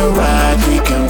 a ride, we can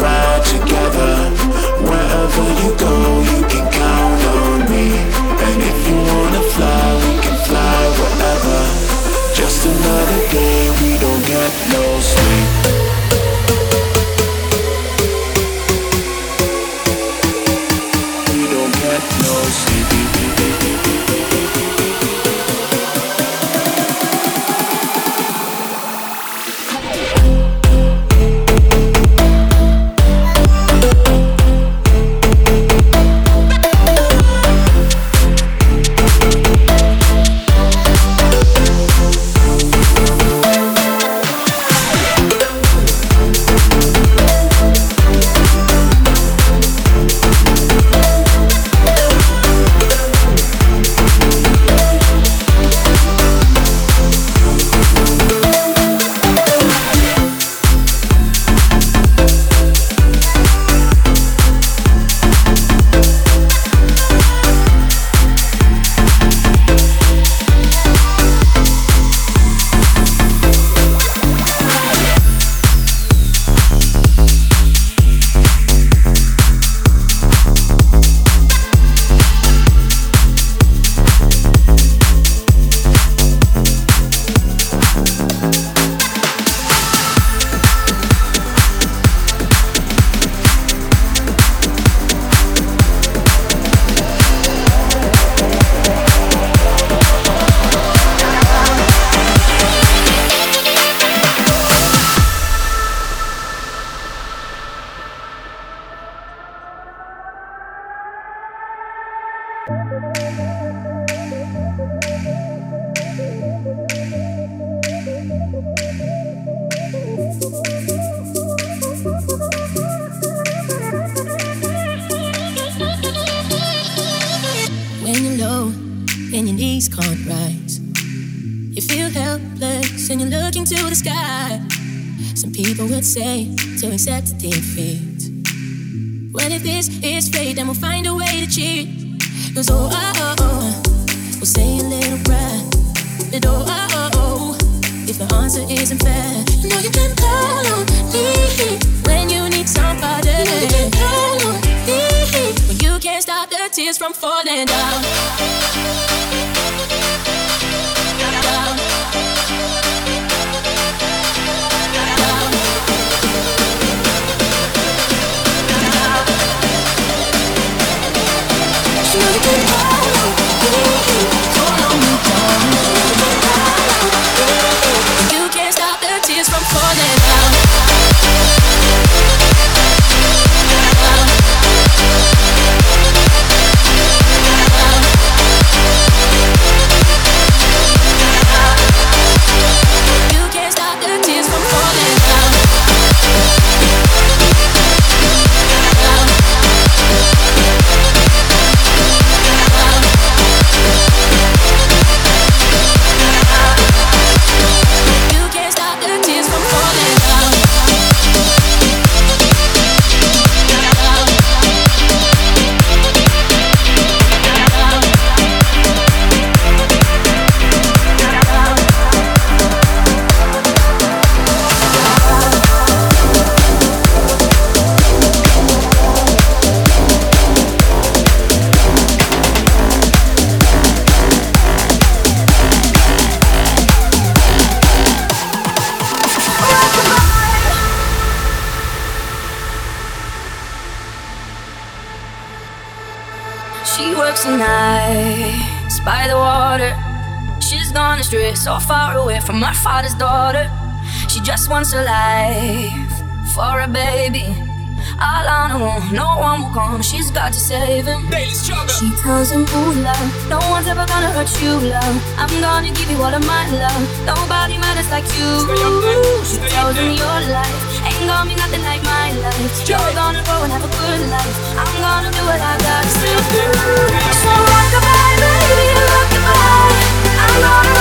When you're low and your knees can't rise, you feel helpless and you're looking to the sky. Some people would say to accept defeat. Well, if this is fate, then we'll find a way to cheat. Cause oh, oh, oh, oh we'll say a little prayer. Oh, oh, oh, oh, if the answer isn't fair, you can call on me when you need somebody. You can call on me when you can't stop the tears from falling down. So far away from her father's daughter. She just wants a life for a baby. All on her own, no one will come. She's got to save him. She tells him, Ooh, love, no one's ever gonna hurt you, love. I'm gonna give you all of my love. Nobody matters like you. She tells him, Your life ain't gonna be nothing like my life. You're gonna grow and have a good life. I'm gonna do what I got to do. So rock baby, rock. I'm gonna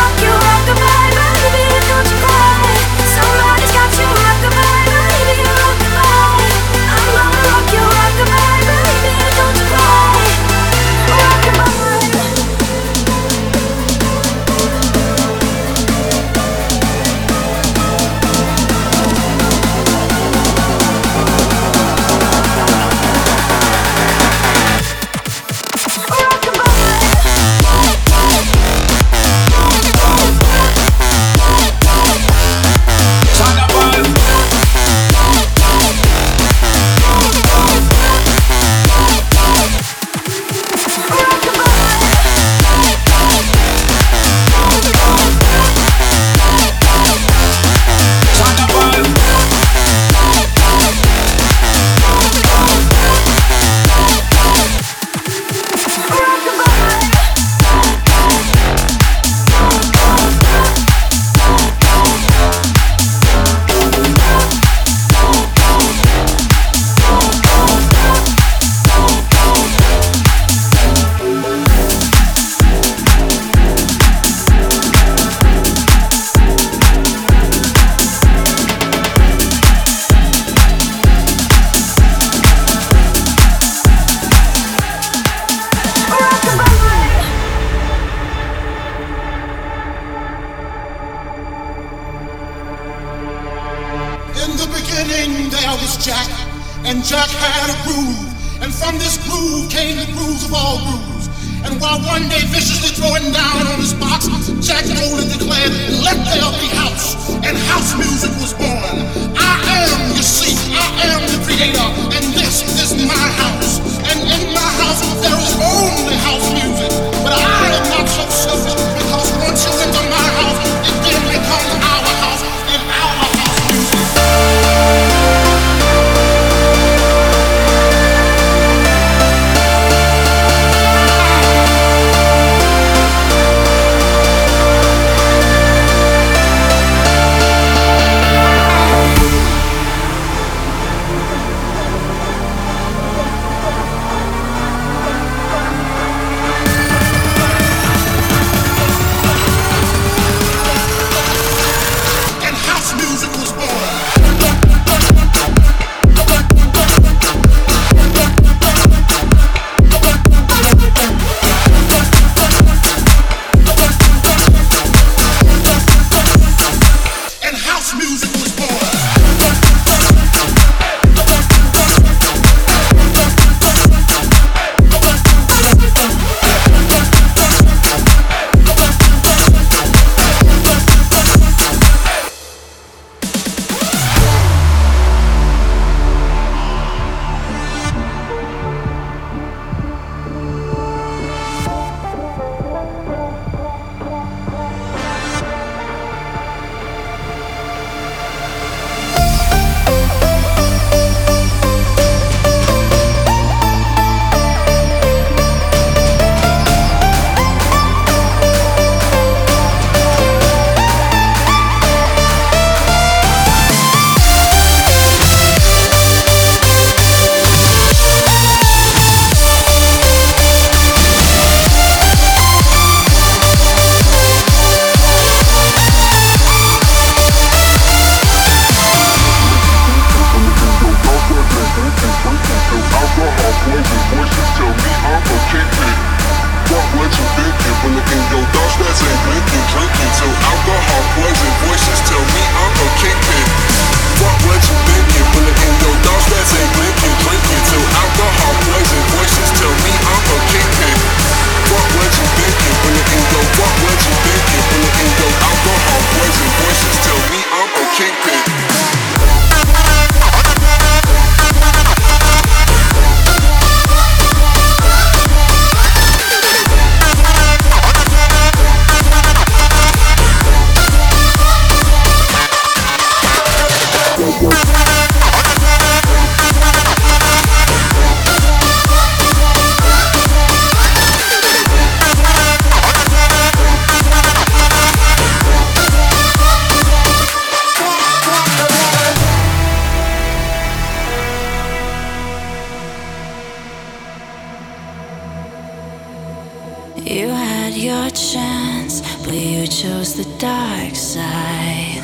dark side.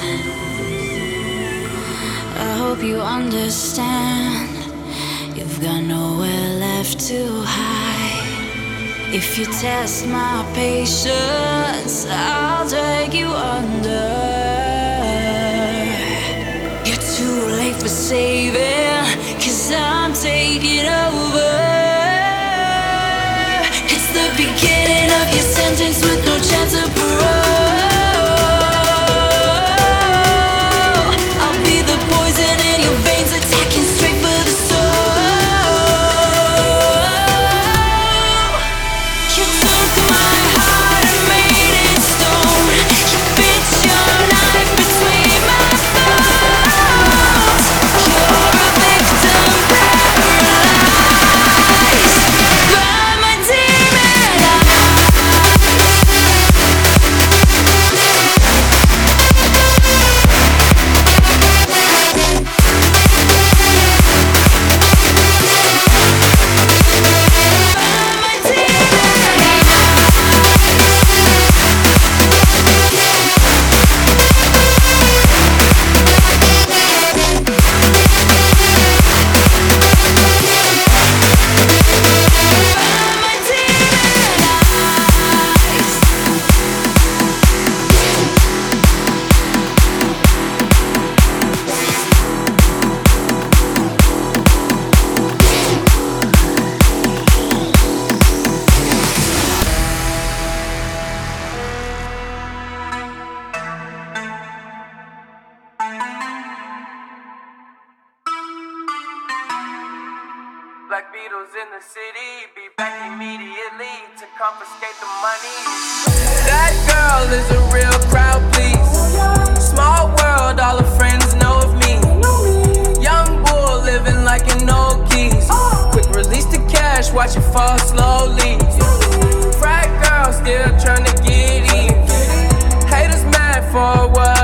I hope you understand. You've got nowhere left to hide. If you test my patience, I'll take you under. You're too late for saving, cause I'm taking over. It's the beginning of your sentence with no chance of parole. The city, be back immediately to confiscate the money. That girl is a real crowd, please. Small world, all her friends know of me. Young bull living like an old keys. Quick release the cash, watch it fall slowly. Frat girl still trying to get in. Haters mad for whatever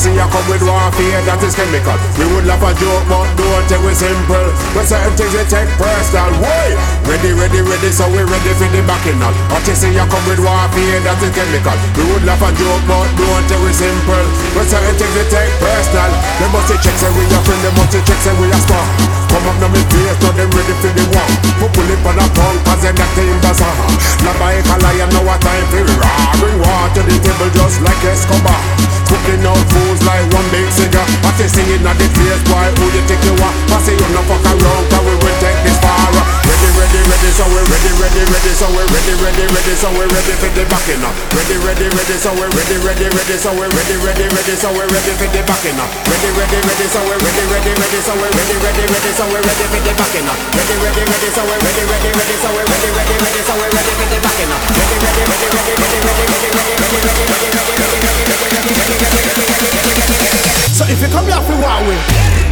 you see, I come with warfare, that is chemical. We would laugh a joke, but don't take it simple. But certain things we take personal. Why? Ready, ready, ready, so we ready for the backing up. What you see, I come with warfare, that is chemical. We would laugh a joke, but don't take it simple. But certain things we take personal. They must check, say we are friend, they must check, say we are smart. Come up now me face, now them ready for the war. Put pull it on a tongue, cause they're not team bazaar. La bike a lion, now a time for raw. Bring water to the table just like Escobar. Cooking out fools like one big cigar. I say singing at the place, boy, who you think you are? I say you no fuck around, cause we will take. Ready, ready, so we ready, ready, ready, so we ready, ready, ready, so we ready for the backing up. Ready, ready, ready, so we ready, ready, ready, so we ready, ready, ready, so we ready for the backing up. Ready, ready, ready, so we ready, ready, ready, so we ready, ready, ready, so we ready for the backing up. Ready, ready, ready, so we ready, ready, ready, so we ready, ready, ready, so we ready for the backing up. Ready, ready, ready, ready, ready, ready, ready, ready, ready, ready, ready, ready, ready, ready, ready, ready, ready, So if you come here for Huawei sometimes, you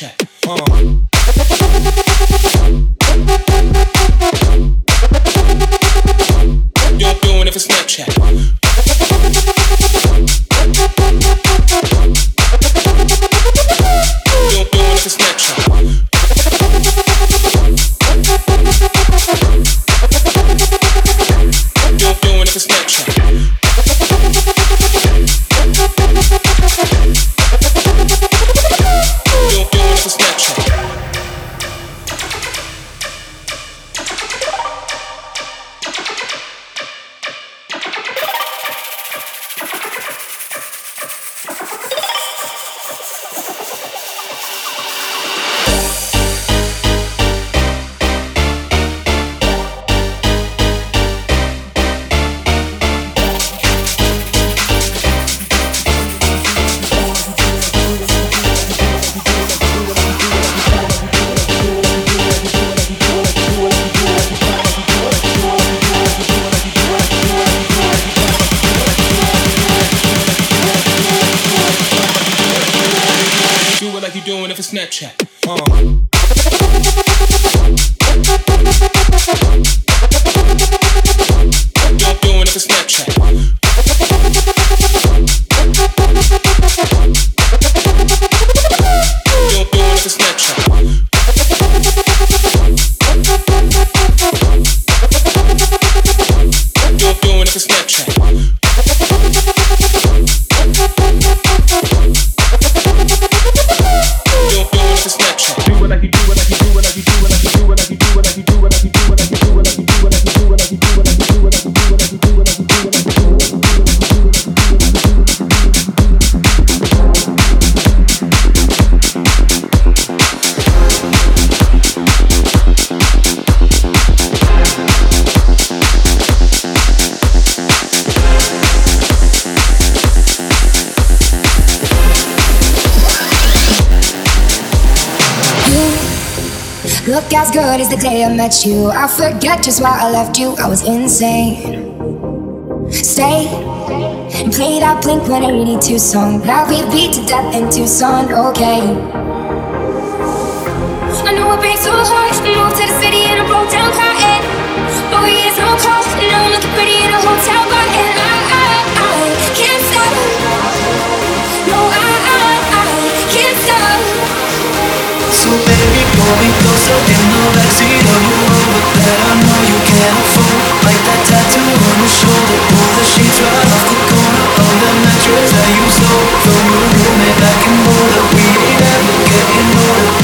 doing as good the day I met you. I forget just why I left you, I was insane. Stay and play that Blink 182 song that we beat to death in Tucson, okay. I know it breaks so hard to move to the city in a broke down car, and boy, it's no cost. Now looking pretty in a hotel bar, pull me closer in the backseat of your Rover that I know you can't afford. Like that tattoo on your shoulder, pull the sheets right off the corner of the mattress that you stole from your roommate back in Boulder. We ain't ever getting older.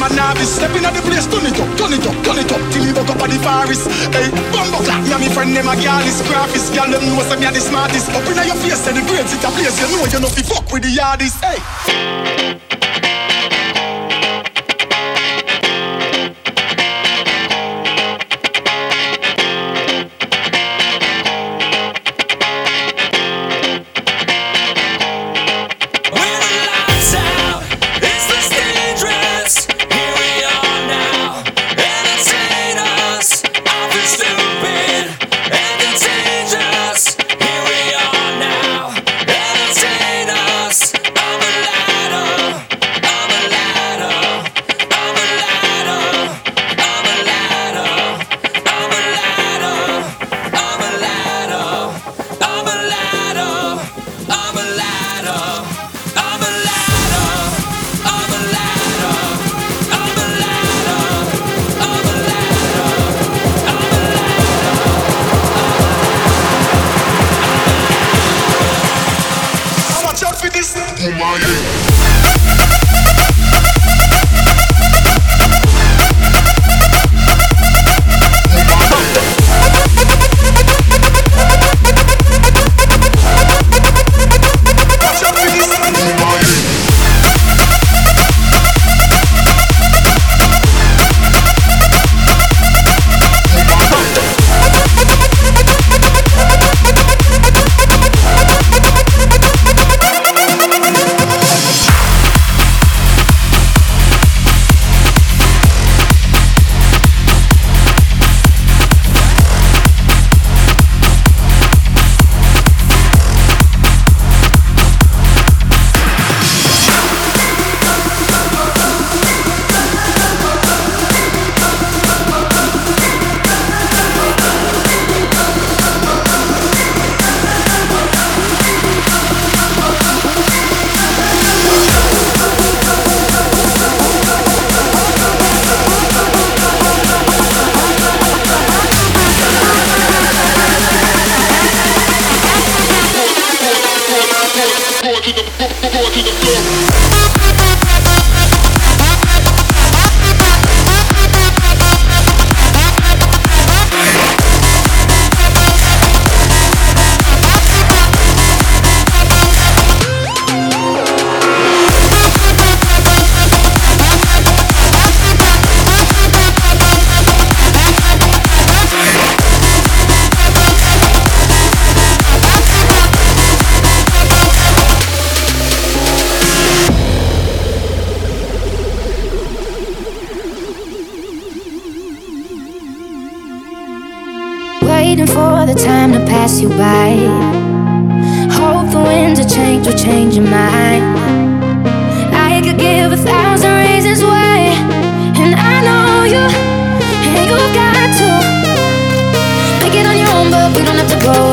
them a novice. Stepping at the place, turn it up, turn it up, turn it up. Till he buck up at the forest. Hey, bumbo clap. Me and me friend them a girl is graphics. Girl them know say me a the smartest. Up inna your face, say the grades it a place. You know you know fi fuck with the hardest. Hey.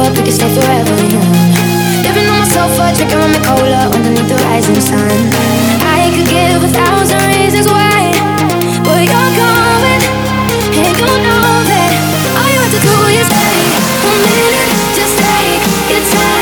Up; we can stay forever young. Living on my sofa, drinking on my cola underneath the rising sun. I could give a thousand reasons why, but you're going, and you know that all you have to do is stay a minute. name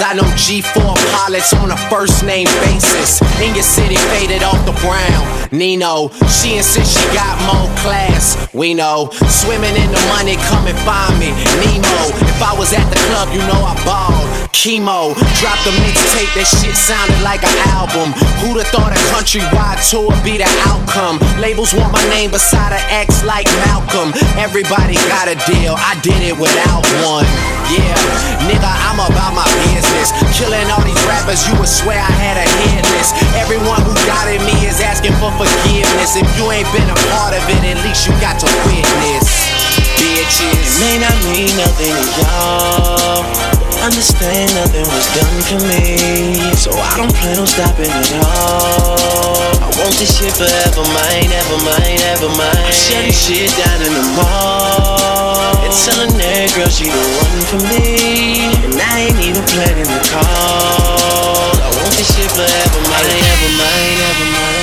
I know G4 pilots on a first name basis. In your city, faded off the brown. Nino, she insists she got more class. We know, swimming in the money, come and find me. Nemo, if I was at the club, you know I balled. Chemo, dropped a mixtape, that shit sounded like an album. Who'da thought a countrywide tour be the outcome? Labels want my name beside an X like Malcolm. Everybody got a deal, I did it without one. Yeah, nigga, I'm about my business. Killing all these rappers, you would swear I had a hit list. Everyone who doubted me is asking for forgiveness. If you ain't been a part of it, at least you got to witness. Bitches, it may not mean nothing to y'all. Understand nothing was done for me, so I don't plan on stopping at all. I want this shit forever, mine, ever mine, ever mine. Shut this shit down in the mall. And telling that girl she the one for me, and I ain't even planning the call. I want this shit forever, mine. club isn't the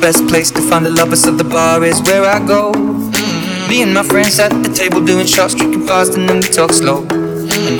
best place to find the lovers, so the bar is where I go. Me and my friends at the table doing shots, drinking fast, and then we talk slow.